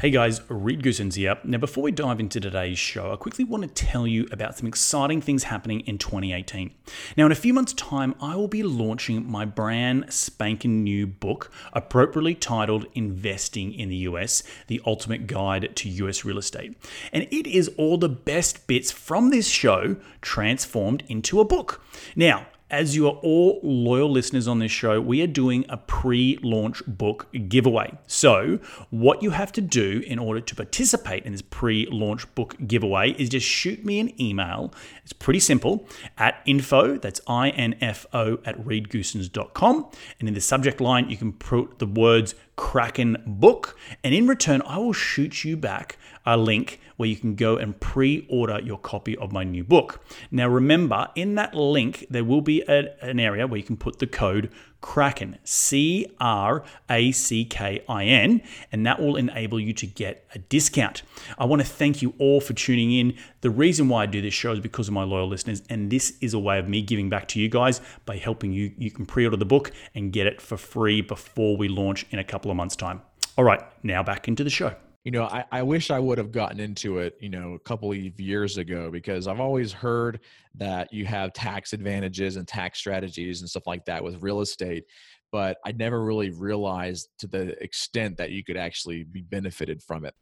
Hey guys, Reed Goossens here. Now, before we dive into today's show, I quickly want to tell you about some exciting things happening in 2018. Now, in a few months' time, I will be launching my brand spanking new book, appropriately titled Investing in the US The Ultimate Guide to US Real Estate. And it is all the best bits from this show transformed into a book. Now, as you are all loyal listeners on this show, we are doing a pre launch book giveaway. So, what you have to do in order to participate in this pre launch book giveaway is just shoot me an email. It's pretty simple at info, that's I N F O, at reedgoossens.com. And in the subject line, you can put the words Crackin book. And in return, I will shoot you back a link where you can go and pre order your copy of my new book. Now, remember, in that link, there will be a, an area where you can put the code Crackin, C R A C K I N, and that will enable you to get a discount. I want to thank you all for tuning in. The reason why I do this show is because of my loyal listeners, and this is a way of me giving back to you guys by helping you. You can pre order the book and get it for free before we launch in a couple of months' time. All right, now back into the show you know I, I wish i would have gotten into it you know a couple of years ago because i've always heard that you have tax advantages and tax strategies and stuff like that with real estate but i never really realized to the extent that you could actually be benefited from it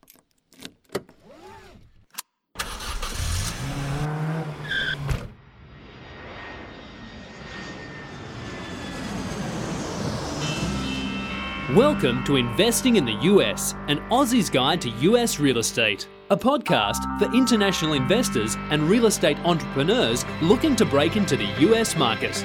Welcome to Investing in the US, an Aussie's Guide to US Real Estate, a podcast for international investors and real estate entrepreneurs looking to break into the US market.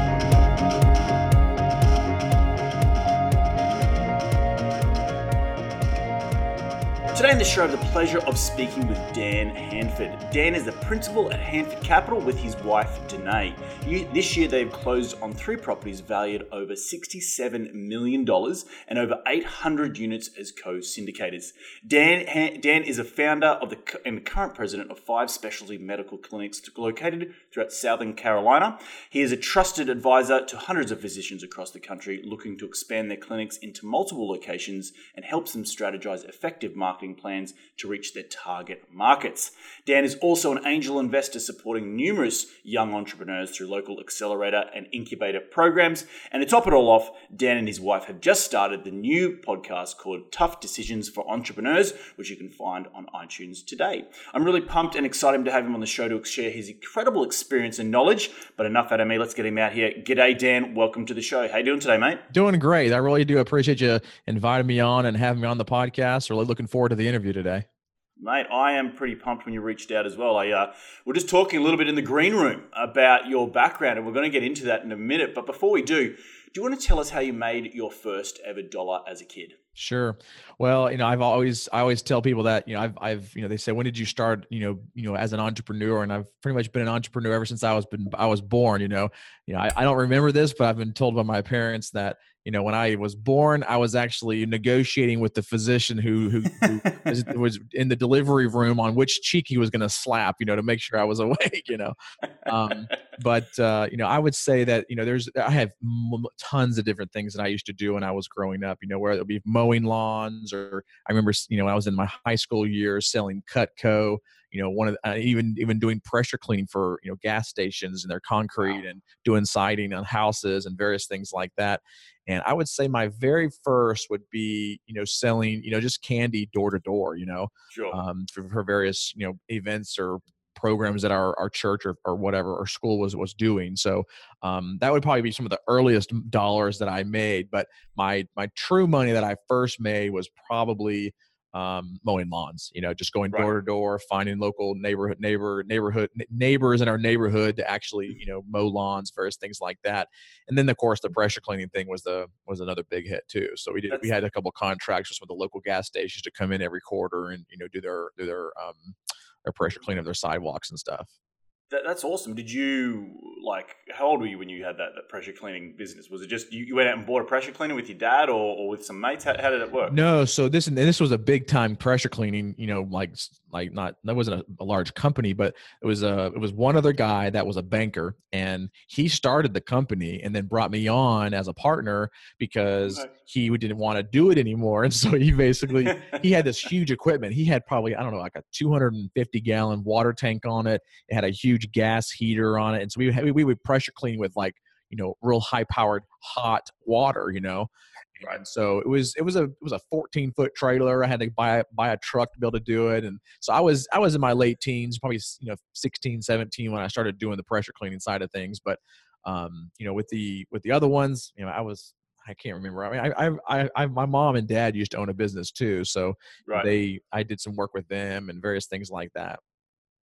Today in the show, I have the pleasure of speaking with Dan Handford. Dan is the principal at Handford Capital with his wife, Danae. This year, they've closed on three properties valued over $67 million and over 800 units as co-syndicators. Dan, Dan is a founder of the and current president of five specialty medical clinics located throughout Southern Carolina. He is a trusted advisor to hundreds of physicians across the country looking to expand their clinics into multiple locations and helps them strategize effective marketing marketing plans to reach their target markets. Dan is also an angel investor supporting numerous young entrepreneurs through local accelerator and incubator programs. And to top it all off, Dan and his wife have just started the new podcast called Tough Decisions for Entrepreneurs, which you can find on iTunes today. I'm really pumped and excited to have him on the show to share his incredible experience and knowledge. But enough out of me, let's get him out here. G'day, Dan. Welcome to the show. How you doing today, mate? Doing great. I really do appreciate you inviting me on and having me on the podcast. Really looking forward to the interview today. Mate, I am pretty pumped when you reached out as well. I, uh, we're just talking a little bit in the green room about your background, and we're going to get into that in a minute. But before we do, do you want to tell us how you made your first ever dollar as a kid? Sure. Well, you know, I've always I always tell people that you know I've I've you know they say when did you start you know you know as an entrepreneur and I've pretty much been an entrepreneur ever since I was been I was born. You know, you know I, I don't remember this, but I've been told by my parents that you know when i was born i was actually negotiating with the physician who who, who was, was, in the delivery room on which cheek he was going to slap you know to make sure i was awake you know. Um, but uh, you know i would say that you know there's i have m- tons of different things that i used to do when i was growing up you know where it would be mowing lawns or i remember you know when i was in my high school years selling cutco you know one of the, uh, even even doing pressure cleaning for you know gas stations and their concrete wow. and doing siding on houses and various things like that and i would say my very first would be you know selling you know just candy door to door you know sure. um, for, for various you know events or programs that our, our church or, or whatever our school was was doing so um, that would probably be some of the earliest dollars that i made but my my true money that i first made was probably um, mowing lawns. You know, just going door to door, finding local neighborhood neighbor neighborhood neighbors in our neighborhood to actually you know mow lawns, various things like that. And then of course the pressure cleaning thing was the was another big hit too. So we did That's, we had a couple contracts with some of the local gas stations to come in every quarter and you know do their do their um their pressure cleaning of their sidewalks and stuff. That, that's awesome. Did you like? How old were you when you had that, that pressure cleaning business? Was it just you, you went out and bought a pressure cleaner with your dad or, or with some mates? How, how did it work? No, so this and this was a big time pressure cleaning. You know, like like not that wasn't a, a, large company, but it was a it was one other guy that was a banker, and he started the company and then brought me on as a partner because okay. he didn't want to do it anymore, and so he basically he had this huge equipment. He had probably I don't know like a 250 gallon water tank on it. It had a huge gas heater on it, and so we we would pressure clean with like you know real high powered hot water, you know. And so it was it was a it was a 14 foot trailer. I had to buy buy a truck to be able to do it. And so I was I was in my late teens, probably you know 16, 17 when I started doing the pressure cleaning side of things. But um, you know, with the with the other ones, you know, I was I can't remember. I mean, I, I, I, my mom and dad used to own a business too, so right. they, I did some work with them and various things like that.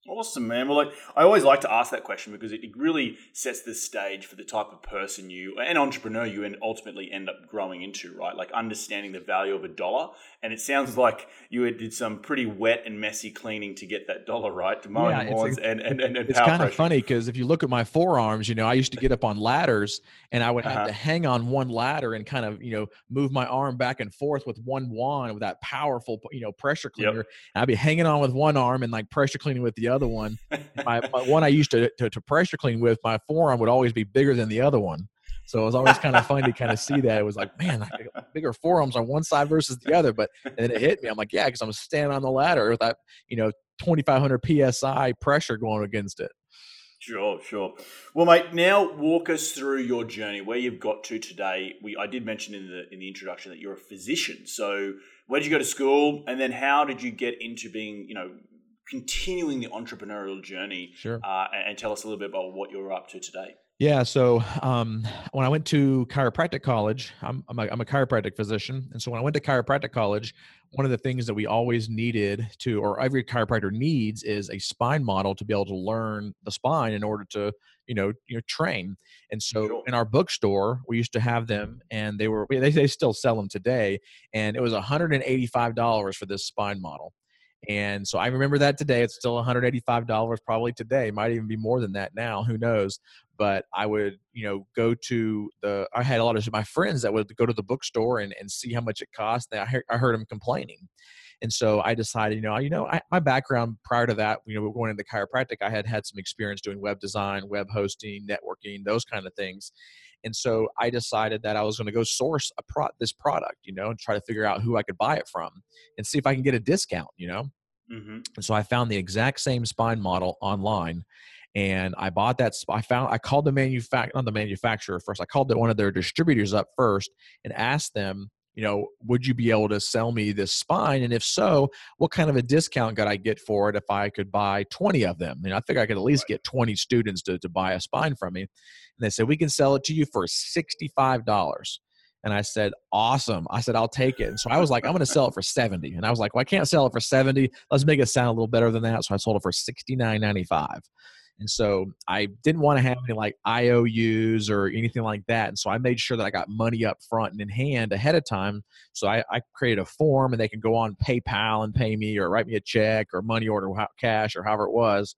Awesome, man. Well, like I always like to ask that question because it, really sets the stage for the type of person you, an entrepreneur, you and ultimately end up growing into, right? Like understanding the value of a dollar. And it sounds like you did some pretty wet and messy cleaning to get that dollar right, to mowing yeah, lawns and, and, and, and It's kind of funny because if you look at my forearms, you know, I used to get up on ladders and I would have uh-huh. to hang on one ladder and kind of, you know, move my arm back and forth with one wand with that powerful, you know, pressure cleaner. Yep. And I'd be hanging on with one arm and like pressure cleaning with the other one. my, my, one I used to, to, to pressure clean with, my forearm would always be bigger than the other one. So it was always kind of fun to kind of see that. It was like, man, I bigger forearms on one side versus the other. But and then it hit me. I'm like, yeah, because I'm standing on the ladder with that, you know, 2,500 psi pressure going against it. Sure, sure. Well, mate, now walk us through your journey, where you've got to today. We I did mention in the in the introduction that you're a physician. So where did you go to school, and then how did you get into being, you know, continuing the entrepreneurial journey? Sure. Uh, and tell us a little bit about what you're up to today. Yeah. So um, when I went to chiropractic college, I'm, I'm, a, I'm a chiropractic physician. And so when I went to chiropractic college, one of the things that we always needed to, or every chiropractor needs, is a spine model to be able to learn the spine in order to, you know, you know, train. And so sure. in our bookstore, we used to have them, and they were they, they still sell them today, and it was $185 for this spine model. And so I remember that today. It's still $185 probably today. Might even be more than that now. Who knows? But I would, you know, go to the. I had a lot of my friends that would go to the bookstore and, and see how much it cost. And I heard, I heard them complaining. And so I decided, you know, you know, I, my background prior to that, you know, going into chiropractic, I had had some experience doing web design, web hosting, networking, those kind of things. And so I decided that I was going to go source a pro- this product, you know, and try to figure out who I could buy it from and see if I can get a discount, you know. Mm-hmm. And so I found the exact same spine model online and I bought that. I found I called the manufacturer, not the manufacturer first. I called one of their distributors up first and asked them, you know, would you be able to sell me this spine? And if so, what kind of a discount could I get for it if I could buy 20 of them? And I think I could at least get 20 students to, to buy a spine from me. And they said, we can sell it to you for $65. And I said, awesome. I said, I'll take it. And so I was like, I'm going to sell it for 70. And I was like, well, I can't sell it for 70. Let's make it sound a little better than that. So I sold it for 69.95. And so I didn't want to have any like IOUs or anything like that. And so I made sure that I got money up front and in hand ahead of time. So I, I created a form and they can go on PayPal and pay me or write me a check or money order cash or however it was.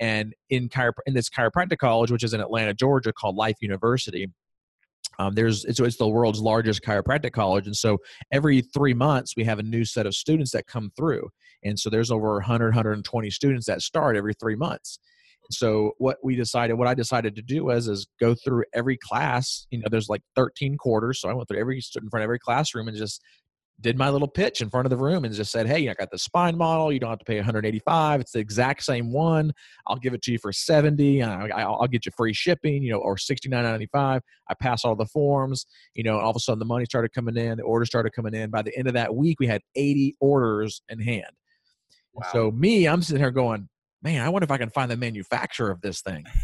And in, chiro- in this chiropractic college, which is in Atlanta, Georgia, called Life University, um, there's it's, it's the world's largest chiropractic college and so every three months we have a new set of students that come through and so there's over 100 120 students that start every three months so what we decided what i decided to do was is go through every class you know there's like 13 quarters so i went through every stood in front of every classroom and just did my little pitch in front of the room and just said, "Hey, I got the spine model. You don't have to pay 185. It's the exact same one. I'll give it to you for 70. I, will get you free shipping, you know, or 69.95. I pass all the forms, you know. all of a sudden, the money started coming in. The orders started coming in. By the end of that week, we had 80 orders in hand. Wow. So me, I'm sitting here going, "Man, I wonder if I can find the manufacturer of this thing."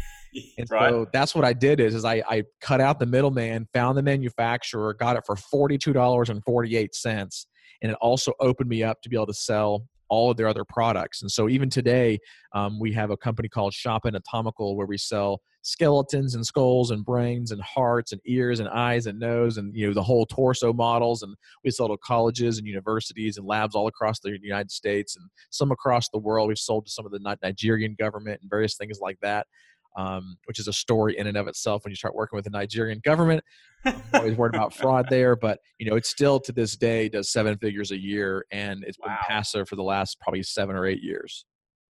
And right. so that's what I did is, is I, I cut out the middleman, found the manufacturer, got it for $42.48. And it also opened me up to be able to sell all of their other products. And so even today, um, we have a company called Shop Anatomical where we sell skeletons and skulls and brains and hearts and ears and eyes and nose and you know the whole torso models. And we sell to colleges and universities and labs all across the United States and some across the world. We've sold to some of the Nigerian government and various things like that um, which is a story in and of itself when you start working with the Nigerian government. I'm always worried about fraud there, but you know, it's still to this day does seven figures a year and it's wow. been passive for the last probably seven or eight years.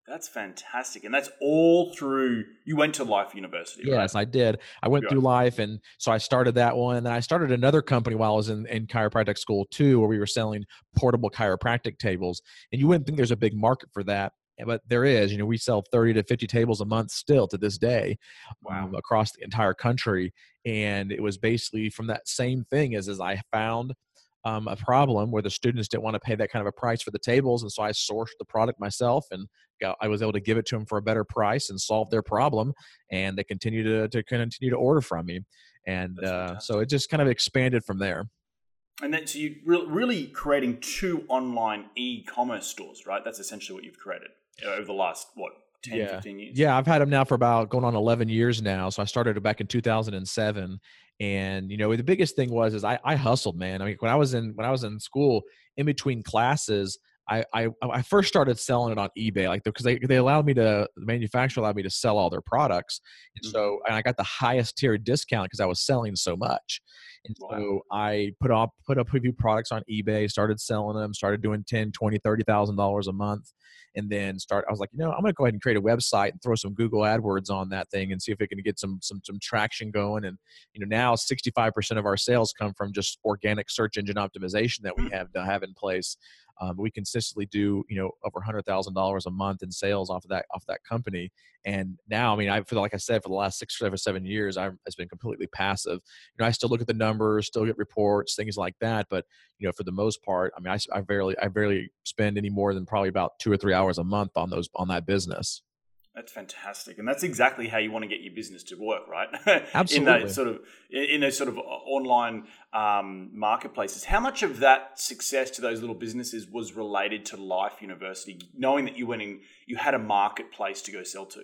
That's fantastic. And that's all through you went to Life University. Yes, right? I did. I went through Life and so I started that one. And then I started another company while I was in, in chiropractic school too, where we were selling portable chiropractic tables. And you wouldn't think there's a big market for that but there is you know we sell 30 to 50 tables a month still to this day wow. um, across the entire country. And it was basically from that same thing as as i found um, a problem where the students didn't want to pay that kind of a price for the tables. And so i sourced the product myself and got, i was able to give it to them for a better price and solve their problem. And they continue to, to continue to order from me. And uh, so it just kind of expanded from there. And then so you re- really creating two online e-commerce stores right? That's essentially what you've created over the last what 10 yeah. 15 years yeah i've had them now for about going on 11 years now so i started back in 2007 and you know the biggest thing was is i, I hustled man i mean when i was in when i was in school in between classes I, I, I first started selling it on eBay, like because they, they allowed me to the manufacturer allowed me to sell all their products, and mm-hmm. so and I got the highest tier discount because I was selling so much, and wow. so I put up put up a few products on eBay, started selling them, started doing ten, twenty, thirty thousand dollars a month, and then start i was like you know i'm going to go ahead and create a website and throw some google adwords on that thing and see if it can get some some some traction going and you know now 65% of our sales come from just organic search engine optimization that we hmm. have to have in place um, we consistently do you know over hundred thousand dollars a month in sales off of that off that company. And now, I mean, I for like I said, for the last six or seven years, I've it's been completely passive. You know, I still look at the numbers, still get reports, things like that. But you know, for the most part, I mean, I, I barely I barely spend any more than probably about two or three hours a month on those on that business. That's fantastic, and that's exactly how you want to get your business to work, right? Absolutely. in those sort of in those sort of online um, marketplaces. How much of that success to those little businesses was related to Life University, knowing that you went in, you had a marketplace to go sell to?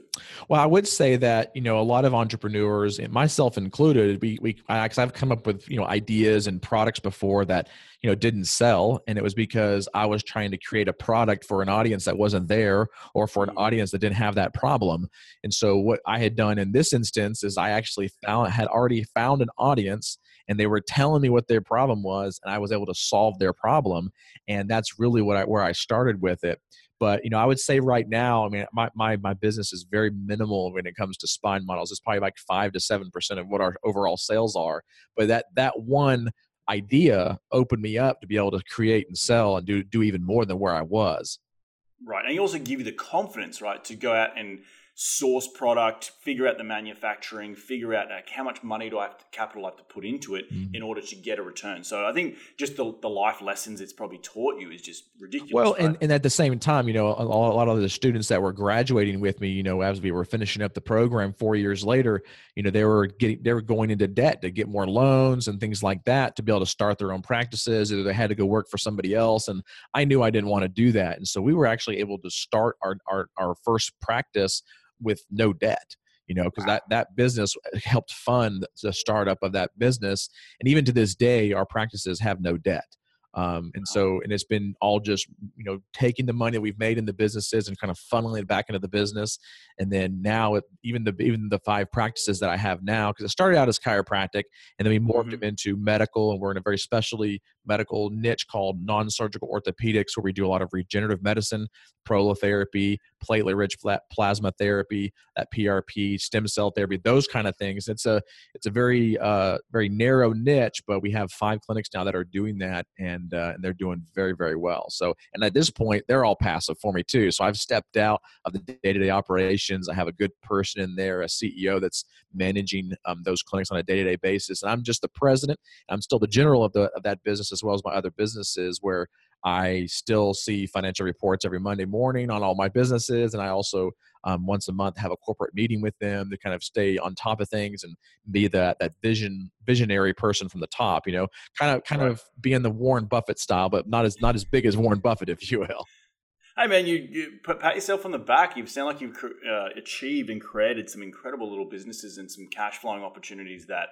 Well, I would say that you know a lot of entrepreneurs, myself included, we we because I've come up with you know ideas and products before that you know didn't sell and it was because i was trying to create a product for an audience that wasn't there or for an mm. audience that didn't have that problem. And so what i had done in this instance is i actually found had already found an audience and they were telling me what their problem was and i was able to solve their problem and that's really what i where i started with it. But you know i would say right now i mean my, my, my business is very minimal when it comes to spine models. It's probably like 5 to 7% of what our overall sales are. But that that one idea opened me up to be able to create and sell and do do even more than where I was. Right. And he also give you the confidence, right, to go out and source product, figure out the manufacturing, figure out like, how much money do I have to, capital I have to put into it mm-hmm. in order to get a return. So I think just the, the life lessons it's probably taught you is just ridiculous. Well, right? and, and at the same time, you know, a, a, lot of the students that were graduating with me, you know, as we were finishing up the program four years later, you know, they were getting, they were going into debt to get more loans and things like that to be able to start their own practices or they had to go work for somebody else. And I knew I didn't want to do that. And so we were actually able to start our, our, our first practice with no debt you know because that that business uh, helped fund the startup of that business and even to this day our practices have no debt Um, and so, and it's been all just, you know, taking the money that we've made in the businesses and kind of funneling it back into the business. And then now, it, even the even the five practices that I have now, because it started out as chiropractic, and then we morphed mm-hmm. them into medical, and we're in a very specialty medical niche called non-surgical orthopedics, where we do a lot of regenerative medicine, prolotherapy, platelet-rich plasma therapy, that PRP, stem cell therapy, those kind of things. It's a it's a very uh, very narrow niche, but we have five clinics now that are doing that, and uh, and they're doing very very well. So, and at this point, they're all passive for me too. So I've stepped out of the day-to-day operations. I have a good person in there, a CEO that's managing um, those clinics on a day-to-day basis, and I'm just the president. I'm still the general of the of that business as well as my other businesses, where I still see financial reports every Monday morning on all my businesses, and I also um, once a month have a corporate meeting with them to kind of stay on top of things and be that that vision visionary person from the top. You know, kind of kind right. of being the Warren Buffett style, but not as not as big as Warren Buffett, if you will. Hey man, you, you pat yourself on the back. You sound like you've uh, achieved and created some incredible little businesses and some cash flowing opportunities that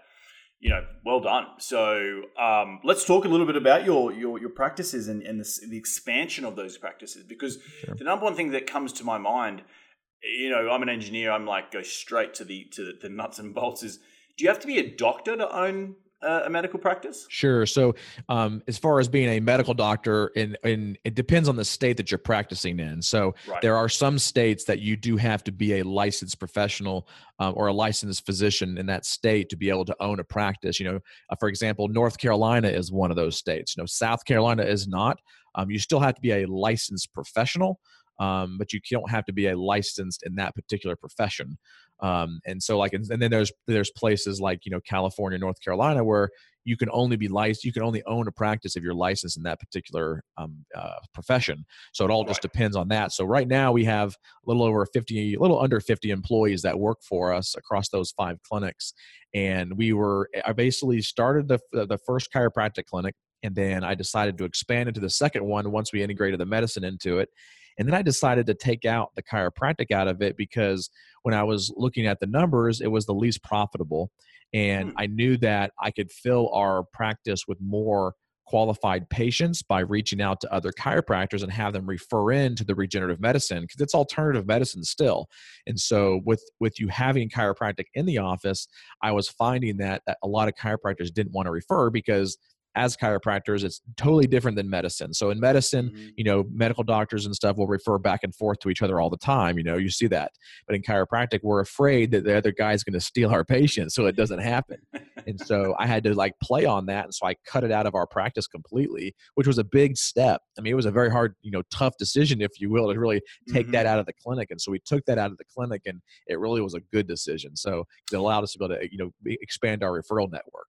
you know, well done. So um, let's talk a little bit about your your, your practices and, and the, the expansion of those practices because sure. the number one thing that comes to my mind, you know, I'm an engineer. I'm like go straight to the to the nuts and bolts. Is do you have to be a doctor to own a medical practice? Sure. So, um, as far as being a medical doctor, in, in it depends on the state that you're practicing in. So, right. there are some states that you do have to be a licensed professional um, or a licensed physician in that state to be able to own a practice. You know, uh, for example, North Carolina is one of those states. You know, South Carolina is not. Um, you still have to be a licensed professional. Um, but you don't have to be a licensed in that particular profession. Um, and so like, and, and then there's there's places like you know California, North Carolina, where you can only be licensed, you can only own a practice if you're licensed in that particular um, uh, profession. So it all just depends on that. So right now we have a little over 50, a little under 50 employees that work for us across those five clinics. And we were, I basically started the, the first chiropractic clinic and then I decided to expand into the second one once we integrated the medicine into it. And then I decided to take out the chiropractic out of it because when I was looking at the numbers, it was the least profitable. And mm. I knew that I could fill our practice with more qualified patients by reaching out to other chiropractors and have them refer in to the regenerative medicine because it's alternative medicine still and so with with you having chiropractic in the office i was finding that, that a lot of chiropractors didn't want to refer because as chiropractors it's totally different than medicine. So in medicine mm-hmm. you know medical doctors and stuff will refer back and forth to each other all the time you know you see that. But in chiropractic we're afraid that the other guy's going to steal our patients so it doesn't happen. And so i had to like play on that and so i cut it out of our practice completely which was a big step. I mean it was a very hard you know tough decision if you will to really take mm-hmm. that out of the clinic. And so we took that out of the clinic and it really was a good decision. So it allowed us to be able to you know expand our referral network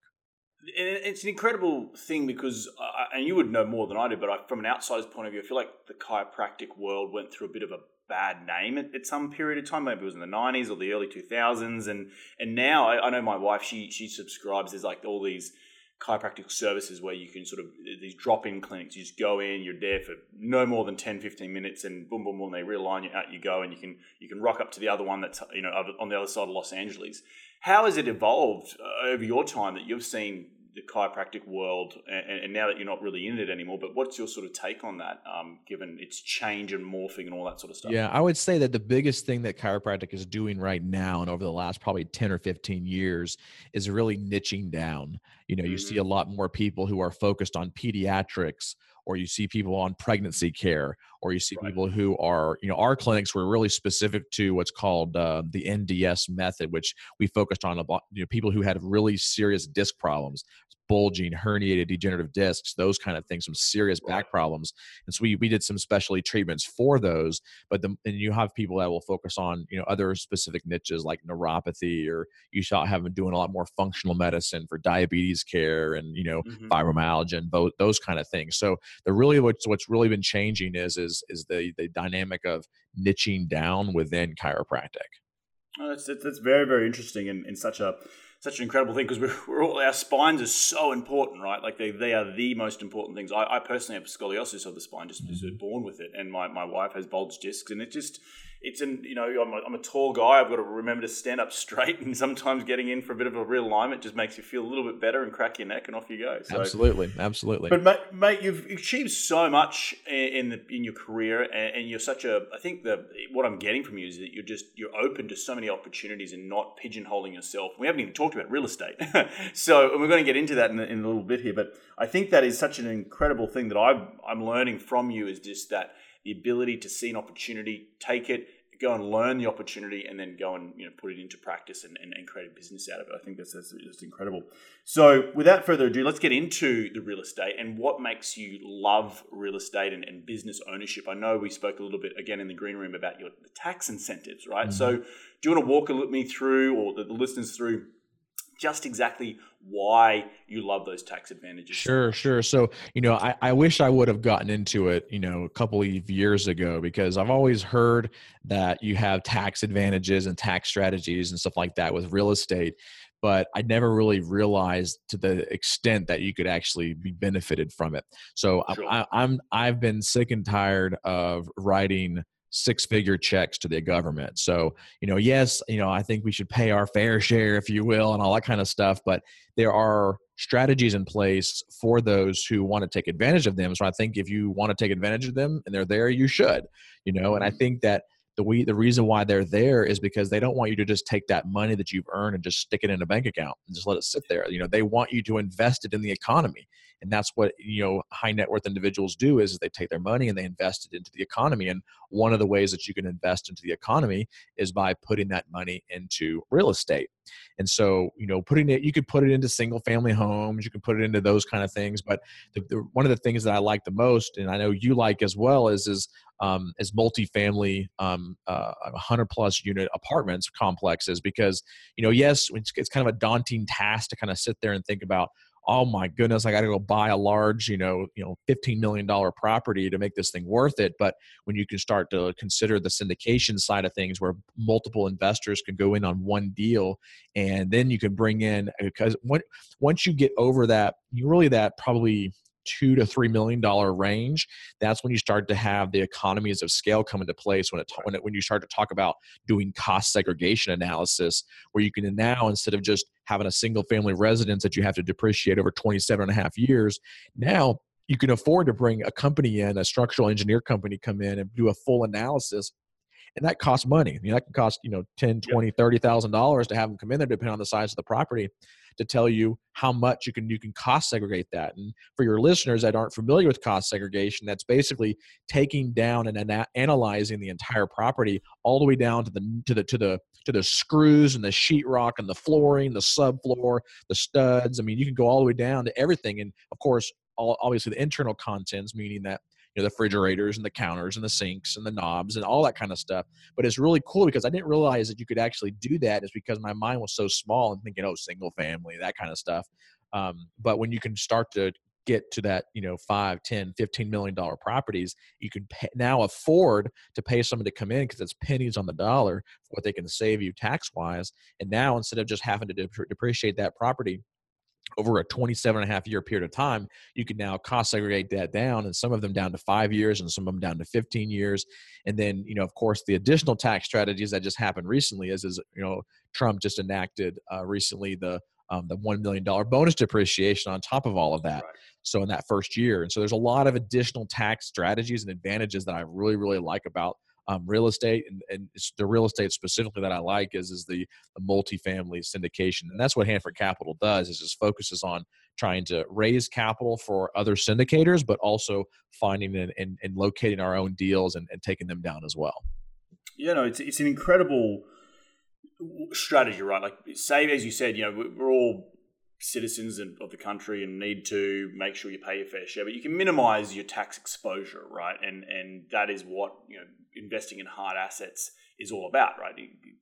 it's an incredible thing because, uh, and you would know more than I do, but I, from an outsider's point of view, I feel like the chiropractic world went through a bit of a bad name at, at some period of time. Maybe it was in the nineties or the early two thousands, and and now I, I, know my wife she she subscribes. There's like all these chiropractic services where you can sort of these drop-in clinics. You just go in, you're there for no more than 10, 15 minutes, and boom, boom, boom, they realign you out. You go, and you can you can rock up to the other one that's you know on the other side of Los Angeles. How has it evolved uh, over your time that you've seen the chiropractic world, and, and, now that you're not really in it anymore, but what's your sort of take on that, um, given its change and morphing and all that sort of stuff? Yeah, I would say that the biggest thing that chiropractic is doing right now and over the last probably 10 or 15 years is really niching down. You know, you mm-hmm. see a lot more people who are focused on pediatrics or you see people on pregnancy care, or you see right. people who are, you know, our clinics were really specific to what's called uh, the NDS method, which we focused on about you know, people who had really serious disc problems, bulging, herniated, degenerative discs, those kind of things, some serious back problems. And so we, we did some specialty treatments for those. But the, and you have people that will focus on, you know, other specific niches like neuropathy, or you shall have them doing a lot more functional medicine for diabetes care and, you know, mm-hmm. fibromyalgia and both those kind of things. So the really what's, what's really been changing is, is, is the, the dynamic of niching down within chiropractic. Oh, that's, that's very, very interesting and, in such a, such an incredible thing because we're, we're, all our spines are so important, right? Like they, they are the most important things. I, I personally have scoliosis of the spine, just mm-hmm. born with it, and my, my wife has bulge discs, and it just it's an you know I'm a, I'm a tall guy. I've got to remember to stand up straight, and sometimes getting in for a bit of a realignment just makes you feel a little bit better and crack your neck, and off you go. So, absolutely, absolutely. But mate, mate, you've achieved so much in the in your career, and, and you're such a. I think the what I'm getting from you is that you're just you're open to so many opportunities and not pigeonholing yourself. We haven't even talked about real estate, so and we're going to get into that in, in a little bit here. But I think that is such an incredible thing that I'm I'm learning from you is just that the ability to see an opportunity, take it, go and learn the opportunity and then go and you know put it into practice and, and, and create a business out of it. I think that's, that's just incredible. So without further ado, let's get into the real estate and what makes you love real estate and, and business ownership. I know we spoke a little bit again in the green room about your the tax incentives, right? Mm-hmm. So do you want to walk me through or the, the listeners through just exactly why you love those tax advantages. Sure, sure. So, you know, I, I wish I would have gotten into it, you know, a couple of years ago because I've always heard that you have tax advantages and tax strategies and stuff like that with real estate. But I never really realized to the extent that you could actually be benefited from it. So sure. I, I'm I've been sick and tired of writing six figure checks to the government. So, you know, yes, you know, I think we should pay our fair share, if you will, and all that kind of stuff. But there are strategies in place for those who want to take advantage of them. So I think if you want to take advantage of them and they're there, you should, you know, and I mm-hmm. think that the we the reason why they're there is because they don't want you to just take that money that you've earned and just stick it in a bank account and just let it sit there. You know, they want you to invest it in the economy and that's what you know high net worth individuals do is they take their money and they invest it into the economy and one of the ways that you can invest into the economy is by putting that money into real estate. And so you know putting it you could put it into single family homes you can put it into those kind of things but the, the, one of the things that i like the most and i know you like as well is is um, as multifamily um, uh, 100 plus unit apartments complexes because you know yes it's, it's kind of a daunting task to kind of sit there and think about oh my goodness, I got to go buy a large, you know, you know, fifteen million dollar property to make this thing worth it. But when you can start to consider the syndication side of things, where multiple investors can go in on one deal, and then you can bring in uh, because once you get over that, you really that probably two to three million dollar range that's when you start to have the economies of scale come into place when it when, it, when you start to talk about doing cost segregation analysis where you can now instead of just having a single family residence that you have to depreciate over 27 and a half years now you can afford to bring a company in a structural engineer company come in and do a full analysis and that costs money. I mean, that can cost you know ten, twenty, thirty thousand dollars to have them come in there, depending on the size of the property to tell you how much you can you can cost segregate that. And for your listeners that aren't familiar with cost segregation, that's basically taking down and ana- analyzing the entire property all the way down to the to the to the to the screws and the sheetrock and the flooring, the subfloor, the studs. I mean, you can go all the way down to everything. And of course, all, obviously the internal contents, meaning that you know the refrigerators and the counters and the sinks and the knobs and all that kind of stuff but it's really cool because i didn't realize that you could actually do that is because my mind was so small and thinking oh single family that kind of stuff um, but when you can start to get to that you know 5 10 15 million dollar properties you can pay, now afford to pay someone to come in because it's pennies on the dollar what they can save you tax wise and now instead of just having to depreciate that property over a 27 and a half year period of time, you can now cost segregate that down and some of them down to five years and some of them down to 15 years. And then, you know, of course, the additional tax strategies that just happened recently is, is you know, Trump just enacted uh, recently the um, the $1 million bonus depreciation on top of all of that. Right. So in that first year. And so there's a lot of additional tax strategies and advantages that I really, really like about um, real estate and, and the real estate specifically that I like is is the, the multifamily syndication, and that's what Handford Capital does is just focuses on trying to raise capital for other syndicators, but also finding and, and, and locating our own deals and, and taking them down as well. Yeah, no, it's it's an incredible strategy, right? Like, say as you said, you know, we're all citizens of the country and need to make sure you pay your fair share, but you can minimize your tax exposure, right? And and that is what you know investing in hard assets is all about, right?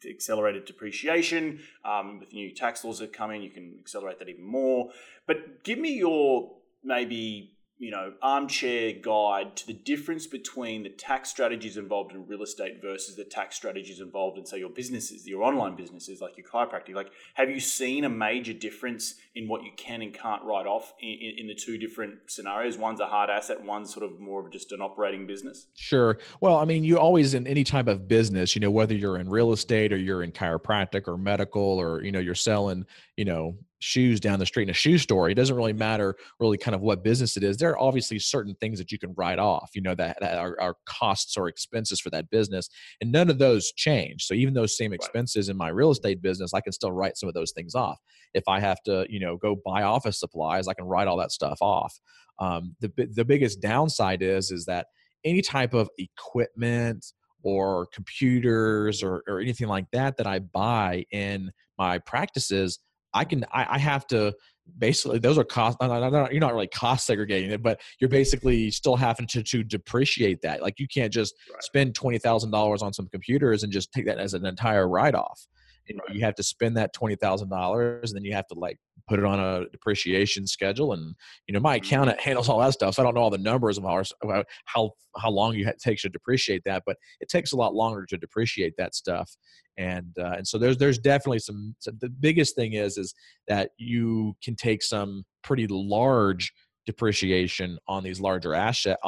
Accelerated depreciation um, with new tax laws that come in, you can accelerate that even more. But give me your maybe you know armchair guide to the difference between the tax strategies involved in real estate versus the tax strategies involved in say your businesses your online businesses like your chiropractic. Like have you seen a major difference in what you can and can't write off in, in the two different scenarios? One's a hard asset one's sort of more of just an operating business? Sure. Well i mean you always in any type of business you know whether you're in real estate or you're in chiropractic or medical or you know you're selling you know shoes down the street in a shoe store it doesn't really matter really kind of what business it is there are obviously certain things that you can write off you know that, that are, are, costs or expenses for that business and none of those change so even those same expenses in my real estate business i can still write some of those things off. If i have to you know go buy office supplies i can write all that stuff off. Um, the, the biggest downside is is that any type of equipment or computers or, or anything like that that i buy in my practices I can I, I have to basically those are cost you're not really cost segregating it but you're basically still having to, to depreciate that like you can't just right. spend $20000 on some computers and just take that as an entire write-off you, know, you have to spend that $20000 and then you have to like put it on a depreciation schedule and you know my mm-hmm. accountant handles all that stuff so i don't know all the numbers of about how how long you takes to depreciate that but it takes a lot longer to depreciate that stuff and uh, and so there's there's definitely some so the biggest thing is is that you can take some pretty large depreciation on these larger asset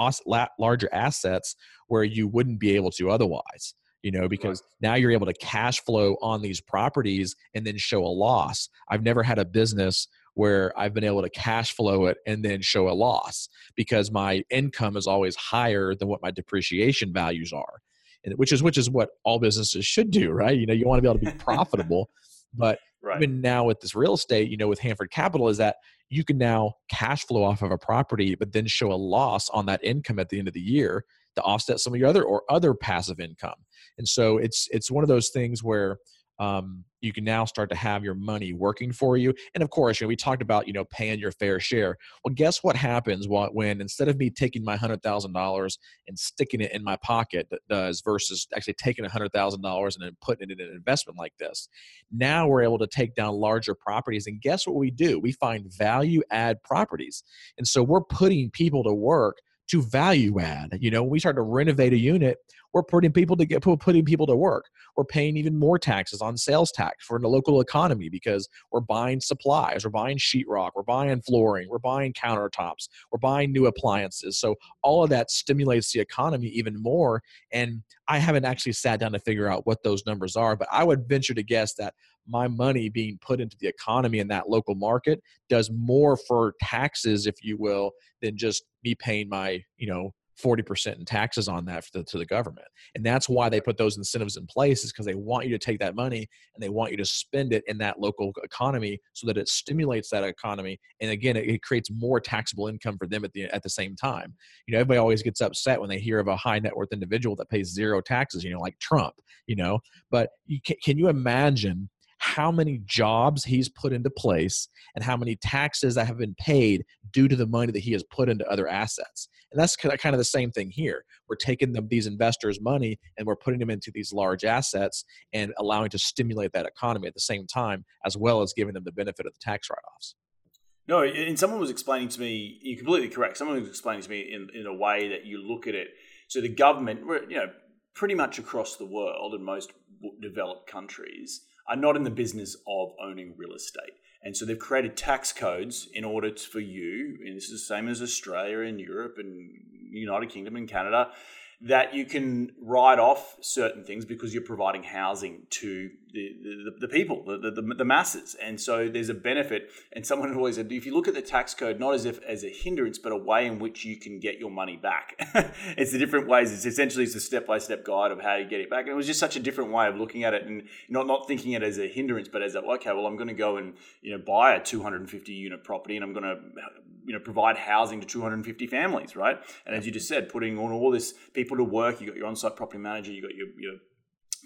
larger assets where you wouldn't be able to otherwise you know, because now you're able to cash flow on these properties and then show a loss. I've never had a business where I've been able to cash flow it and then show a loss because my income is always higher than what my depreciation values are. And which is which is what all businesses should do, right? You know, you want to be able to be profitable. but right. even now with this real estate, you know, with Handford Capital is that you can now cash flow off of a property, but then show a loss on that income at the end of the year to offset some of your other or other passive income. And so it's it's one of those things where um, you can now start to have your money working for you. And of course, you know, we talked about, you know, paying your fair share. Well, guess what happens when instead of me taking my hundred thousand dollars and sticking it in my pocket that does versus actually taking a hundred thousand dollars and then putting it in an investment like this. Now we're able to take down larger properties. And guess what we do? We find value add properties. And so we're putting people to work to value add. You know, when we start to renovate a unit, we're putting people to get putting people to work. We're paying even more taxes on sales tax for the local economy because we're buying supplies, we're buying sheetrock, we're buying flooring, we're buying countertops, we're buying new appliances. So all of that stimulates the economy even more. And I haven't actually sat down to figure out what those numbers are, but I would venture to guess that my money being put into the economy in that local market does more for taxes, if you will, than just me paying my, you know, 40% in taxes on that the, to the government. And that's why they put those incentives in place is because they want you to take that money and they want you to spend it in that local economy so that it stimulates that economy. And again, it, it creates more taxable income for them at the, at the same time. You know, everybody always gets upset when they hear of a high net worth individual that pays zero taxes, you know, like Trump, you know, but you can, can you imagine how many jobs he's put into place and how many taxes that have been paid due to the money that he has put into other assets. And that's kind of the same thing here. We're taking them, these investors' money and we're putting them into these large assets and allowing to stimulate that economy at the same time, as well as giving them the benefit of the tax write offs. No, and someone was explaining to me, you're completely correct. Someone was explaining to me in, in a way that you look at it. So the government, you know, pretty much across the world and most developed countries, are not in the business of owning real estate. And so they've created tax codes in order for you, and this is the same as Australia and Europe and United Kingdom and Canada, that you can write off certain things because you're providing housing to the, the, the people, the, the, the, masses. And so there's a benefit. And someone always said, if you look at the tax code, not as if as a hindrance, but a way in which you can get your money back. it's the different ways. It's essentially it's a step-by-step guide of how you get it back. And it was just such a different way of looking at it and not, not thinking it as a hindrance, but as a, okay, well, I'm going to go and, you know, buy a 250 unit property and I'm going to, you know, provide housing to 250 families, right? And as you just said, putting on all this people to work, you got your on-site property manager, you got your, your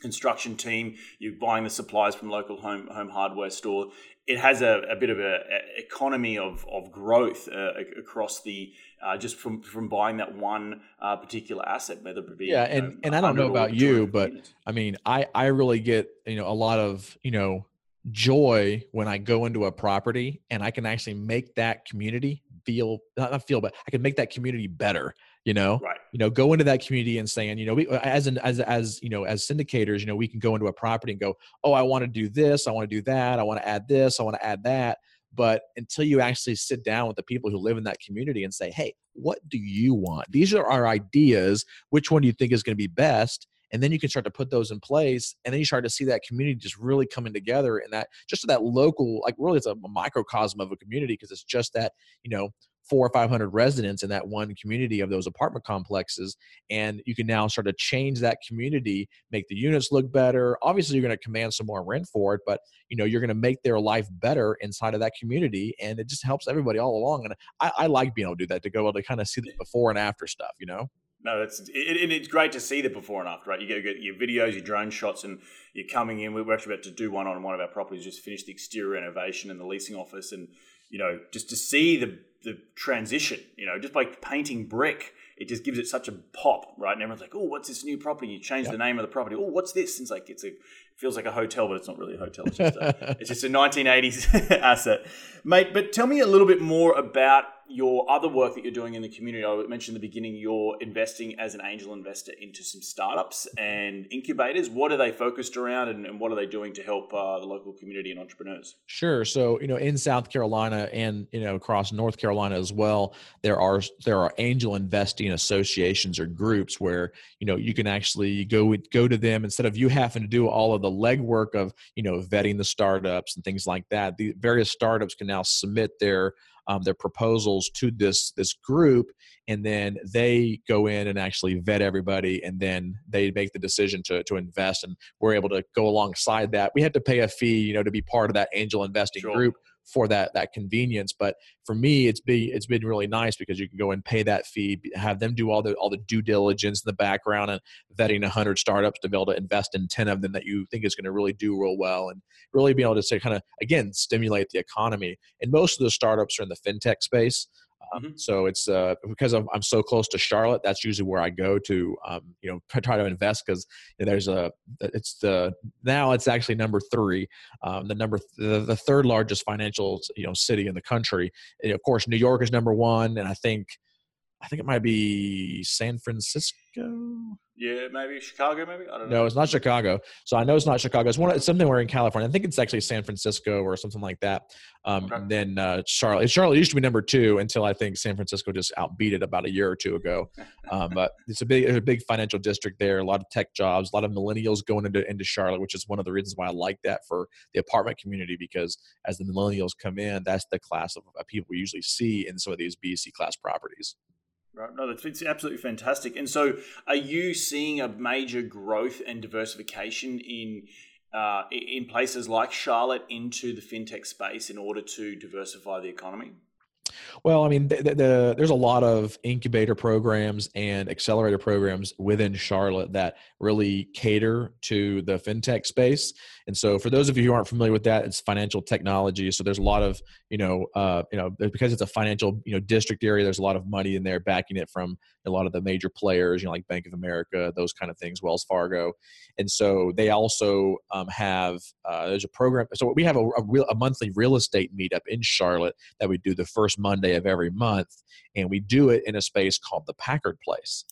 construction team, you're buying the supplies from local home home hardware store. It has a, a bit of a, a, economy of, of growth uh, across the uh, just from from buying that one uh, particular asset, whether it be yeah, and know, and I don't know about you, but units. I mean, I I really get you know a lot of you know joy when I go into a property and I can actually make that community feel not feel, but I can make that community better. You know, right? You know, go into that community and saying, you know, we as an as as you know as syndicators, you know, we can go into a property and go, oh, I want to do this, I want to do that, I want to add this, I want to add that. But until you actually sit down with the people who live in that community and say, hey, what do you want? These are our ideas. Which one do you think is going to be best? And then you can start to put those in place and then you start to see that community just really coming together and that just that local like really it's a microcosm of a community because it's just that you know four or five hundred residents in that one community of those apartment complexes and you can now start to change that community make the units look better. Obviously you're going to command some more rent for it but you know you're going to make their life better inside of that community and it just helps everybody all along and i, I like being able to do that to go able to kind of see the before and after stuff you know no, it's it, and it's great to see the before and after, right? You get, get your videos, your drone shots, and you're coming in. We're actually about to do one on one of our properties. Just finished the exterior renovation and the leasing office, and you know, just to see the the transition, you know, just by painting brick, it just gives it such a pop, right? And everyone's like, "Oh, what's this new property?" You change yep. the name of the property. Oh, what's this? And it's like it's a feels like a hotel, but it's not really a hotel. It's just a, it's just a 1980s asset, mate. But tell me a little bit more about your other work that you're doing in the community. I mentioned in the beginning you're investing as an angel investor into some startups and incubators. What are they focused around and, and what are they doing to help uh, the local community and entrepreneurs? Sure. So, you know, in South Carolina and, you know, across North Carolina as well, there are there are angel investing associations or groups where, you know, you can actually go go to them instead of you having to do all of the legwork of, you know, vetting the startups and things like that. The various startups can now submit their um, their proposals to this this group and then they go in and actually vet everybody and then they make the decision to, to invest and we're able to go alongside that we had to pay a fee you know to be part of that angel investing sure. group for that that convenience. But for me, it's been it's been really nice because you can go and pay that fee, have them do all the all the due diligence in the background and vetting hundred startups to be able to invest in ten of them that you think is going to really do real well and really be able to say kind of again stimulate the economy. And most of the startups are in the fintech space. Um, mm-hmm. So it's uh, because I'm, I'm, so close to Charlotte. That's usually where I go to, um, you know, try to invest because there's a. It's the now it's actually number three, um, the number the, the third largest financial you know city in the country. And of course, New York is number one, and I think I think it might be San Francisco. Yeah, maybe Chicago. Maybe I don't know. No, it's not Chicago. So I know it's not Chicago. It's one. It's something where in California. I think it's actually San Francisco or something like that. Um, okay. And then uh, Charlotte. Charlotte used to be number two until I think San Francisco just outbeat it about a year or two ago. Um, but it's a big, it's a big financial district there. A lot of tech jobs. A lot of millennials going into into Charlotte, which is one of the reasons why I like that for the apartment community because as the millennials come in, that's the class of people we usually see in some of these BC class properties. Right. No, that's it's absolutely fantastic. And so, are you seeing a major growth and diversification in uh, in places like Charlotte into the fintech space in order to diversify the economy? Well, I mean, the, the, there's a lot of incubator programs and accelerator programs within Charlotte that really cater to the fintech space. And so, for those of you who aren't familiar with that, it's financial technology. So there's a lot of, you know, uh, you know, because it's a financial, you know, district area. There's a lot of money in there backing it from a lot of the major players, you know, like Bank of America, those kind of things, Wells Fargo. And so they also um, have uh, there's a program. So we have a, a, real, a monthly real estate meetup in Charlotte that we do the first Monday of every month, and we do it in a space called the Packard Place.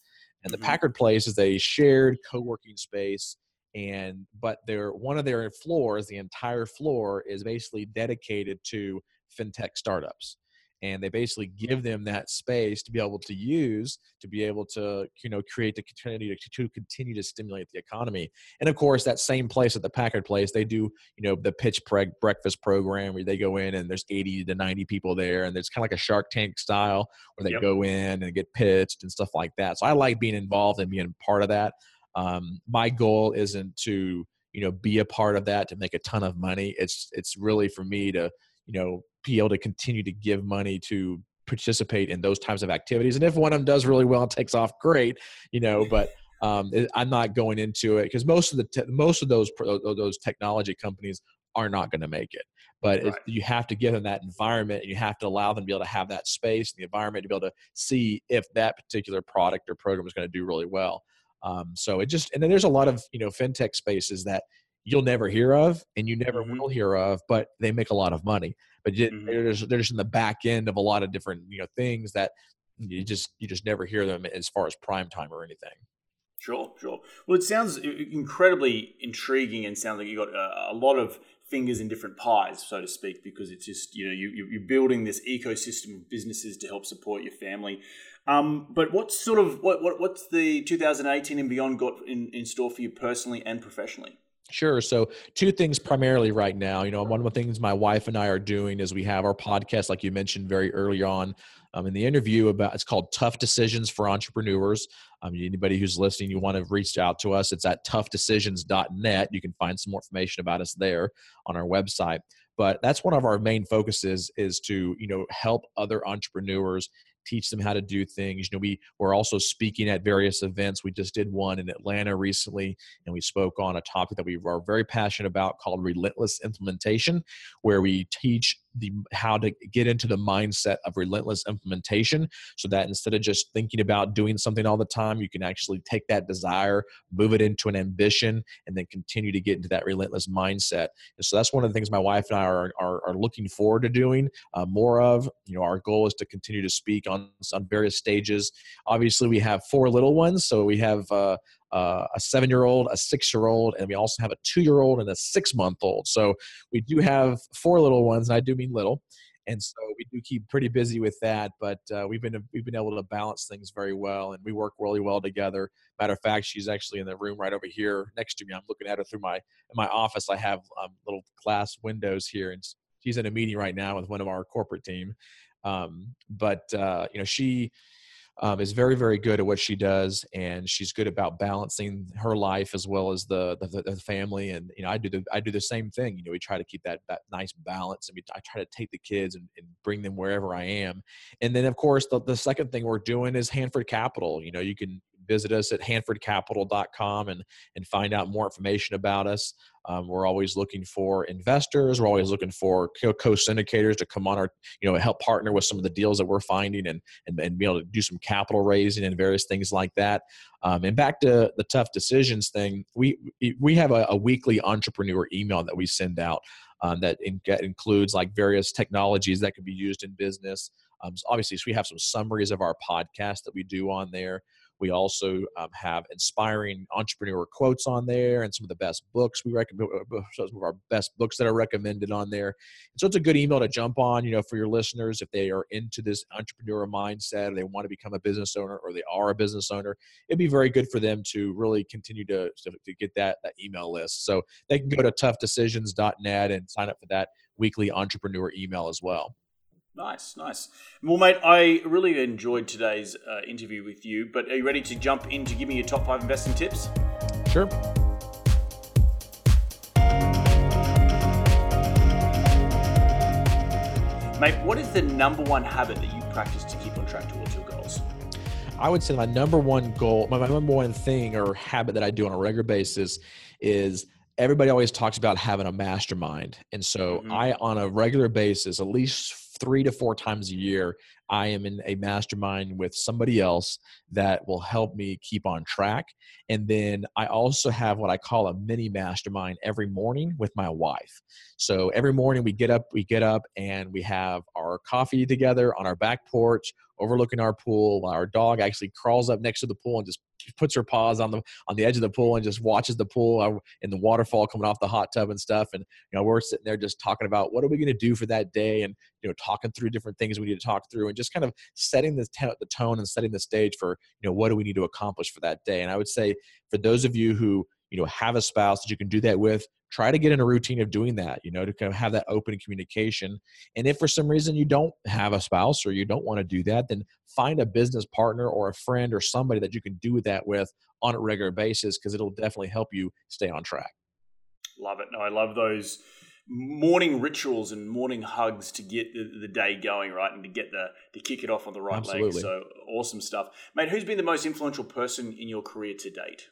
And the mm-hmm. Packard Place is a shared co-working space and but their one of their floors the entire floor is basically dedicated to fintech startups. And they basically give them that space to be able to use to be able to you know create the continue to, to continue to stimulate the economy. And of course that same place at the packard place they do you know the pitch pre- breakfast program where they go in and there's 80 to 90 people there and it's kind of like a shark tank style where they yep. go in and get pitched and stuff like that. So i like being involved and being part of that um, my goal isn't to you know be a part of that to make a ton of money. It's it's really for me to you know be able to continue to give money to participate in those types of activities. And if one of them does really well and takes off great you know but um, i'm not going into it because most of the te- most of those those technology companies are not going to make it. But right. you have to give them that environment and you have to allow them to be able to have that space and the environment to be able to see if that particular product or program is going to do really well um, so it just and then there's a lot of you know fintech spaces that you'll never hear of and you never mm-hmm. will hear of, but they make a lot of money. but mm-hmm. they're, just, they're just in the back end of a lot of different you know things that you just you just never hear them as far as prime time or anything. Sure, sure. Well, it sounds incredibly intriguing and sounds like you got a, a lot of fingers in different pies, so to speak, because it's just you know you, you're building this ecosystem of businesses to help support your family. Um, but what's sort of what, what what's the 2018 and beyond got in, in store for you personally and professionally? Sure. So, two things primarily right now. You know, one of the things my wife and I are doing is we have our podcast, like you mentioned very early on um, in the interview, about it's called Tough Decisions for Entrepreneurs. Um, anybody who's listening, you want to reach out to us, it's at toughdecisions.net. You can find some more information about us there on our website. But that's one of our main focuses is to you know help other entrepreneurs teach them how to do things. You know, we we're also speaking at various events. We just did one in Atlanta recently, and we spoke on a topic that we are very passionate about called relentless implementation, where we teach the how to get into the mindset of relentless implementation so that instead of just thinking about doing something all the time you can actually take that desire move it into an ambition and then continue to get into that relentless mindset. And so that's one of the things my wife and i are, are, are looking forward to doing uh, more of. You know our goal is to continue to speak on on various stages. Obviously we have four little ones so we have uh, uh, a seven year old, a six year old, and we also have a two year old and a six month old. So we do have four little ones, and I do mean little. And so we do keep pretty busy with that, but uh, we've been we've been able to balance things very well, and we work really well together. Matter of fact, she's actually in the room right over here next to me. I'm looking at her through my my office. I have um, little glass windows here, and she's in a meeting right now with one of our corporate team. Um, but uh, you know, she um, is very very good at what she does and she's good about balancing her life as well as the, the, the family and you know i do the i do the same thing you know we try to keep that that nice balance and we, i try to take the kids and, and bring them wherever i am and then of course the, the second thing we're doing is handford capital you know you can visit us at handfordcapital.com and and find out more information about us um, we're always looking for investors. We're always looking for co-syndicators to come on our, you know, help partner with some of the deals that we're finding and, and, and be able to do some capital raising and various things like that. Um, and back to the tough decisions thing, we we have a, a weekly entrepreneur email that we send out um, that in, includes like various technologies that can be used in business. Um, so obviously, so we have some summaries of our podcast that we do on there. We also um, have inspiring entrepreneur quotes on there and some of the best books we recommend, uh, some of our best books that are recommended on there. And so it's a good email to jump on, you know, for your listeners if they are into this entrepreneur mindset or they want to become a business owner or they are a business owner. It'd be very good for them to really continue to, to, to get that, that email list. So they can go to toughdecisions.net and sign up for that weekly entrepreneur email as well. Nice, nice. Well, mate, I really enjoyed today's uh, interview with you. But are you ready to jump in to give me your top five investing tips? Sure. Mate, what is the number one habit that you practice to keep on track towards your goals? I would say my number one goal, my, my number one thing or habit that I do on a regular basis is everybody always talks about having a mastermind. And so mm-hmm. I, on a regular basis, at least three to four times a year, I am in a mastermind with somebody else that will help me keep on track. And then I also have what I call a mini mastermind every morning with my wife. So every morning we get up, we get up and we have our coffee together on our back porch overlooking our pool. Our dog actually crawls up next to the pool and just puts her paws on the on the edge of the pool and just watches the pool uh, and the waterfall coming off the hot tub and stuff. And you know, we're sitting there just talking about what are we going to do for that day, and you know, talking through different things we need to talk through, and just kind of setting the, t- the tone and setting the stage for you know what do we need to accomplish for that day. And I would say for those of you who you know have a spouse that you can do that with try to get in a routine of doing that you know to kind of have that open communication. And if for some reason you don't have a spouse or you don't want to do that then find a business partner or a friend or somebody that you can do that with on a regular basis because it'll definitely help you stay on track. Love it. No i love those morning rituals and morning hugs to get the, the, day going right and to get the to kick it off on the right Absolutely. leg so awesome stuff. Mate who's been the most influential person in your career to date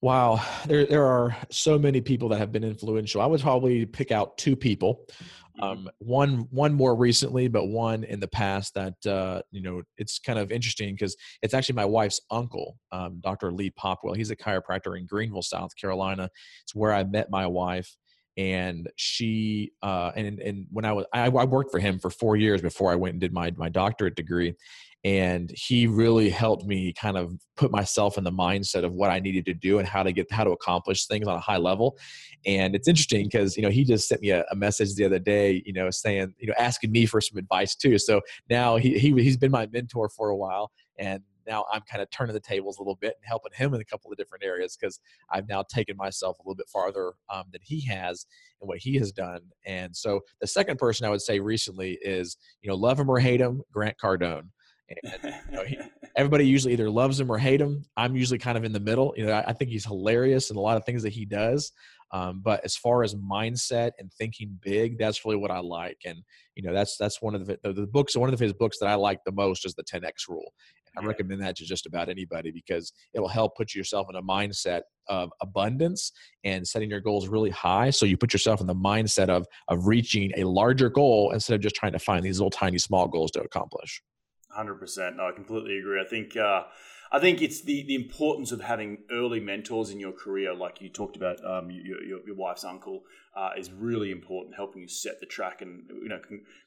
Wow, there there are so many people that have been influential. I would probably pick out two people. Mm-hmm. Um, one one more recently, but one in the past that uh, you know it's kind of interesting because it's actually my wife's uncle, um, Dr. Lee Popwell. He's a chiropractor in Greenville, South Carolina. It's where I met my wife, and she uh, and and when I was I, I worked for him for four years before I went and did my my doctorate degree, and he really helped me kind of put myself in the mindset of what I needed to do and how to get how to accomplish things on a high level. And it's interesting because you know he just sent me a, a, message the other day, you know, saying you know asking me for some advice too. So now he, he he's been my mentor for a while, and now I'm kind of turning the tables a little bit and helping him in a couple of different areas because I've now taken myself a little bit farther um, than he has and what he has done. And so the second person I would say recently is you know love him or hate him, Grant Cardone. And, you know, he, everybody usually either loves him or hate him. I'm usually kind of in the middle. You know, I, I think he's hilarious and a lot of things that he does. Um, but as far as mindset and thinking big, that's really what I like. And you know, that's that's one of the, the, the books. One of his books that I like the most is the 10x rule. I recommend that to just about anybody because it'll help put yourself in a mindset of abundance and setting your goals really high. So you put yourself in the mindset of of reaching a larger goal instead of just trying to find these little tiny small goals to accomplish. Hundred percent. No, I completely agree. I think uh, I think it's the the importance of having early mentors in your career, like you talked about. Um, your, your, your wife's uncle uh, is really important, helping you set the track. And you know,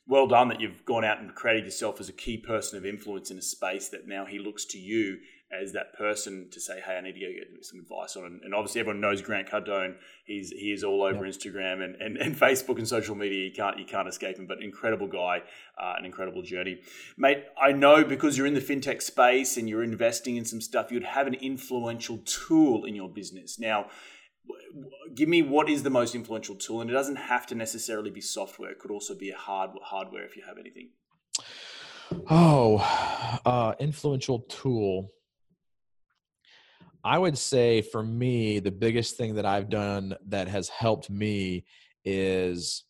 well done that you've gone out and created yourself as a key person of influence in a space that now he looks to you as that person to say, hey, I need to go get some advice on. And obviously, everyone knows Grant Cardone. He's he is all over yep. Instagram and, and, and Facebook and social media. You can't you can't escape him. But incredible guy, uh, an incredible journey, mate. I know because you're in the fintech space and you're investing in some stuff, you'd have an influential tool in your business now. Give me what is the most influential tool, and it doesn't have to necessarily be software. It could also be a hard hardware if you have anything. Oh, uh, influential tool. I would say for me, the biggest thing that I've done that has helped me is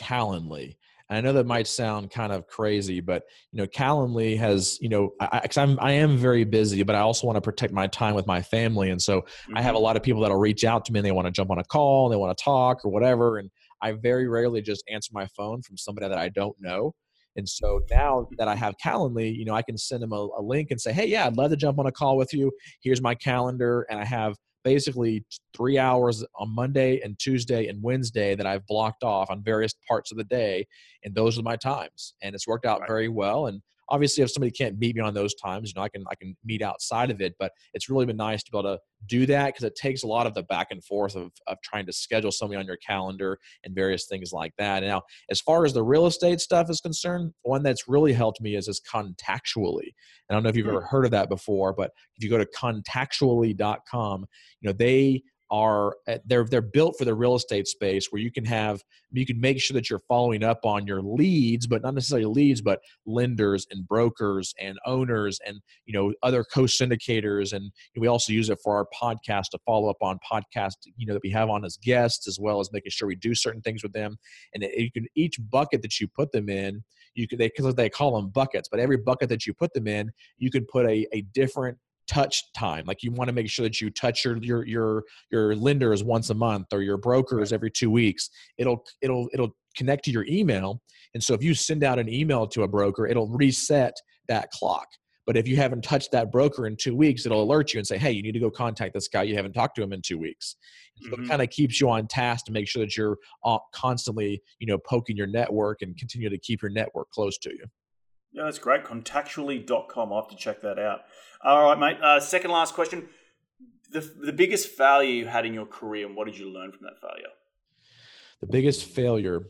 Calendly. And I know that might sound kind of crazy, but you know, Calendly has, you know, I, I'm I am very busy, but I also want to protect my time with my family, and so mm-hmm. I have a mm-hmm. lot of people that'll reach out to me and they want to jump on a call, and they want to talk or whatever, and I very rarely just answer my phone from somebody that I don't know. And so now that I have Calendly, you know, I can send them a, a, link and say, hey, yeah, I'd love to jump on a call with you. Here's my calendar. And I have basically three hours on Monday and Tuesday and Wednesday that I've blocked off on various parts of the day. And those are my times. And it's worked out right. very well. And obviously if somebody can't meet me on those times you know i can i can meet outside of it but it's really been nice to be able to do that because it takes a lot of the back and forth of, of trying to schedule somebody on your calendar and various things like that now as far as the real estate stuff is concerned one that's really helped me is is contactually and i don't know if you've hmm. ever heard of that before but if you go to contactually.com you know they are eh, they're they're built for the real estate space where you can have you can make sure that you're following up on your leads but not necessarily leads but lenders and brokers and owners and you know other co-syndicators. And we also use it for our podcast to follow up on podcast you know that we have on as guests as well as making sure we do certain things with them. And you can each bucket that you put them in you can they because they call them buckets but every bucket that you put them in you can put a, a different touch time like you want to make sure that you touch your your your your lenders once a month or your brokers every two weeks it'll it'll it'll connect to your email and so if you send out an email to a broker it'll reset that clock. But if you haven't touched that broker in two weeks it'll alert you and say hey you need to go contact this guy you haven't talked to him in two weeks. So mm-hmm. it kind of keeps you on task to make sure that you're uh, constantly you know poking your network and continue to keep your network close to you yeah, that's great. Contactually.com. I'll have to check that out. All right, mate. Uh, second last question. The, the biggest failure you had in your career, and what did you learn from that failure? The biggest failure.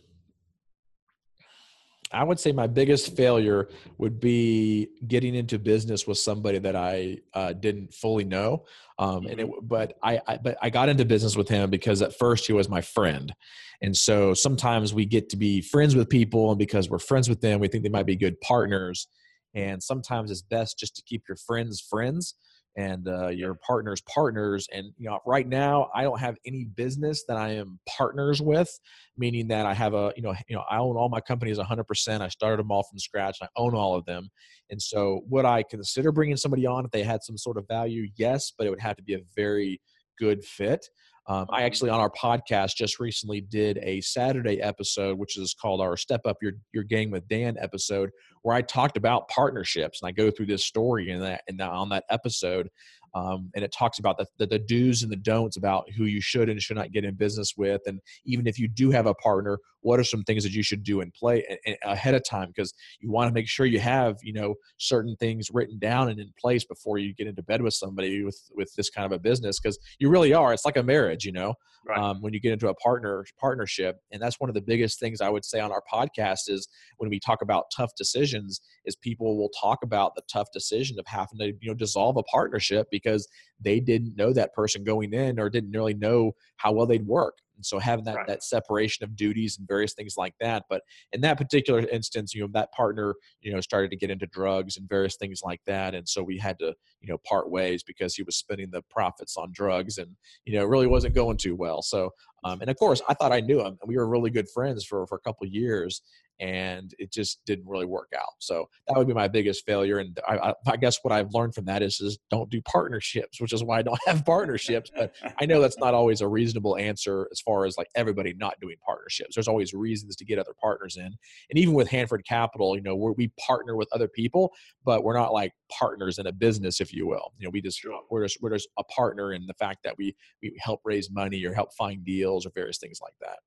I would say my biggest failure would be getting into business with somebody that I uh, didn't fully know. Um, and it, mm-hmm. but I, I, but I got into business with him because at first he was my friend, and so sometimes we get to be friends with people, and because we're friends with them, we think they might be good partners. And sometimes it's best just to keep your friends friends and uh, your partners partners and you know right now i don't have any business that i am partners with meaning that i have a you know you know i own all my companies 100% i started them all from scratch and i own all of them and so would i consider bringing somebody on if they had some sort of value? Yes but it would have to be a very good fit um, I actually on our podcast just recently did a Saturday episode, which is called our Step Up Your Your Game with Dan episode, where I talked about partnerships and I go through this story and that and on that episode. um, and it talks about the, the, the do's and the don'ts about who you should and should not get in business with, and even if you do have a partner, what are some things that you should do in play ahead of time because you want to make sure you have you know certain things written down and in place before you get into bed with somebody with with this kind of a business because you really are. It's like a marriage, you know, right. um, when you get into a partner partnership, and that's one of the biggest things I would say on our podcast is when we talk about tough decisions, is people will talk about the tough decision of having to you know dissolve a partnership because they didn't know that person going in or didn't really know how well they'd work and so having that right. that separation of duties and various things like that but in that particular instance you know that partner you know started to get into drugs and various things like that and so we had to you know part ways because he was spending the profits on drugs and you know it really wasn't going too well so um, and of course i thought i knew him and we were really good friends for for a couple years and it just didn't really work out. So that would be my biggest failure. And I, I, I, guess what I've learned from that is, is don't do partnerships, which is why I don't have partnerships. But I know that's not always a reasonable answer as far as like everybody not doing partnerships. There's always reasons to get other partners in. And even with Handford Capital, you know, we partner with other people, but we're not like partners in a business, if you will. You know, we just we're just we're just a partner in the fact that we we help raise money or help find deals or various things like that.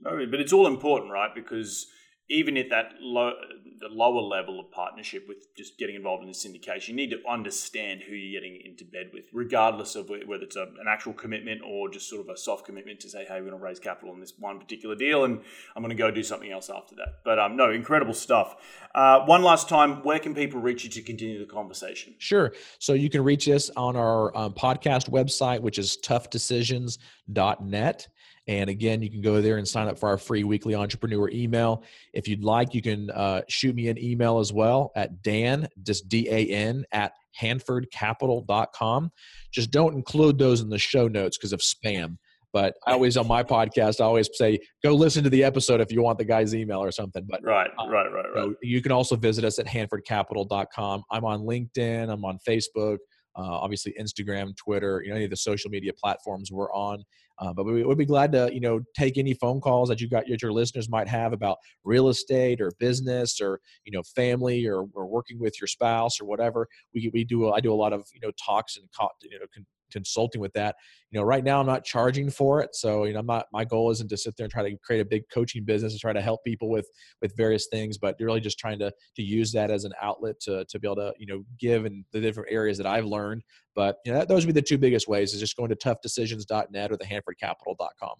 No, but it's all important, right? Because even at that low, the lower level of partnership with just getting involved in the syndication, you need to understand who you're getting into bed with, regardless of whether it's a, an actual commitment or just sort of a soft commitment to say, hey, we're going to raise capital on this one particular deal and I'm going to go do something else after that. But um, no, incredible stuff. Uh, one last time, where can people reach you to continue the conversation? Sure. So you can reach us on our um, podcast website, which is toughdecisions.net. And again, you can go there and sign up for our free weekly entrepreneur email. If you'd like, you can uh, shoot me an email as well at Dan, just D A N, at handfordcapital.com. Just don't include those in the show notes because of spam. But I always on my podcast, I always say, go listen to the episode if you want the guy's email or something. But right, uh, right, right, right. you can also visit us at handfordcapital.com. I'm on LinkedIn, I'm on Facebook, uh, obviously Instagram, Twitter, you know, any of the social media platforms we're on. Uh, but we would be glad to, you know, take any phone calls that you got that your listeners might have about real estate or business or you know family or, or working with your spouse or whatever. We we do I do a lot of you know talks and you know consulting with that. You know, right now I'm not charging for it, so you know, I'm not. My goal isn't to sit there and try to create a big coaching business and try to help people with with various things, but really just trying to to use that as an outlet to to be able to you know give in the different areas that I've learned. But you know, that, those would be the two biggest ways: is just going to toughdecisions.net or the HandfordCapital.com.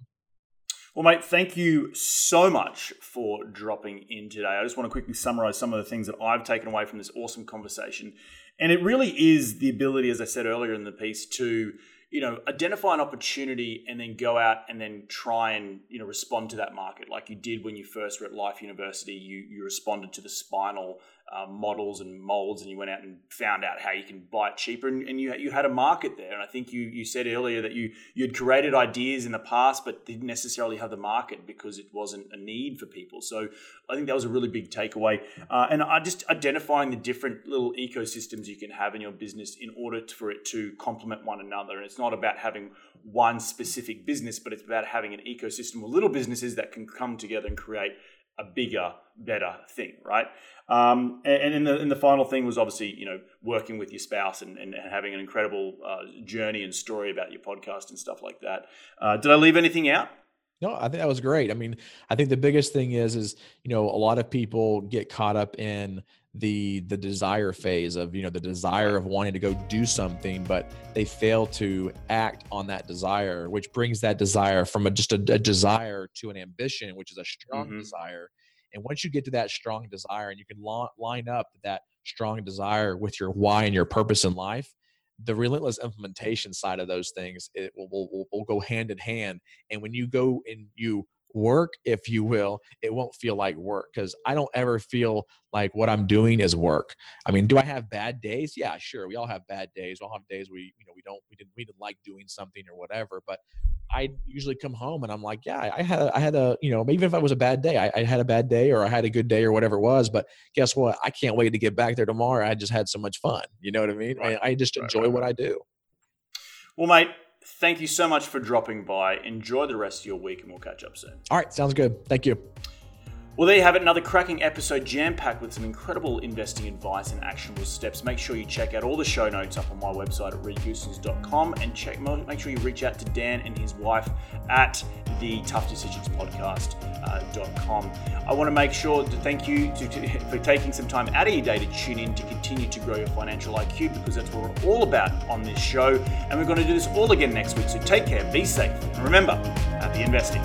Well, mate, thank you so much for dropping in today. I just want to quickly summarize some of the things that I've taken away from this awesome conversation. And it really is the ability, as I said earlier in the piece, to you know identify an opportunity and then go out and then try and you know respond to that market like you did when you first were at life university you you responded to the spinal uh, models and molds, and you went out and found out how you can buy it cheaper, and, and, you you had a market there. And I think you you said earlier that you you had created ideas in the past, but didn't necessarily have the market because it wasn't a need for people. So I think that was a really big takeaway. Uh, and I just identifying the different little ecosystems you can have in your business in order for it to complement one another. And it's not about having one specific business, but it's about having an ecosystem of little businesses that can come together and create a bigger, better thing, right? Um, and, and the, the final thing was obviously, you know, working with your spouse and, and having an incredible uh, journey and story about your podcast and stuff like that. Uh, did I leave anything out? No, I think that was great. I mean, I think the biggest thing is, is you know, a lot of people get caught up in the the desire phase of you know the desire of wanting to go do something but they fail to act on that desire which brings that desire from a, just a, a desire to an ambition which is a strong mm-hmm. desire. And once you get to that strong desire and you can line up that strong desire with your why and your purpose in life the relentless implementation side of those things it will, will, will go hand in hand. And when you go and you work, if you will, it won't feel like work because I don't ever feel like what I'm doing is work. I mean, do I have bad days? Yeah, sure. We all have bad days. We all have days we, you know, we don't, we didn't, we didn't like doing something or whatever. But I usually come home and I'm like, yeah, I had, a, I had a, you know, even if it was a bad day, I, I, had a bad day or I had a good day or whatever it was. But guess what? I can't wait to get back there tomorrow. I just had so much fun. You know what I mean? Right. I, I, just right, enjoy right, what I do. Well, mate, thank you so much for dropping by. Enjoy the rest of your week and we'll catch up soon. All right. Sounds good. Thank you. Well, there you have it, another cracking episode jam packed with some incredible investing advice and actionable steps. Make sure you check out all the show notes up on my website at reedgoossens.com and check, make sure you reach out to Dan and his wife at the Tough Decisions Podcast.com. Uh, I want to make sure to thank you to, to, for taking some time out of your day to tune in to continue to grow your financial IQ because that's what we're all about on this show. And we're going to do this all again next week. So take care, be safe, and remember, happy investing.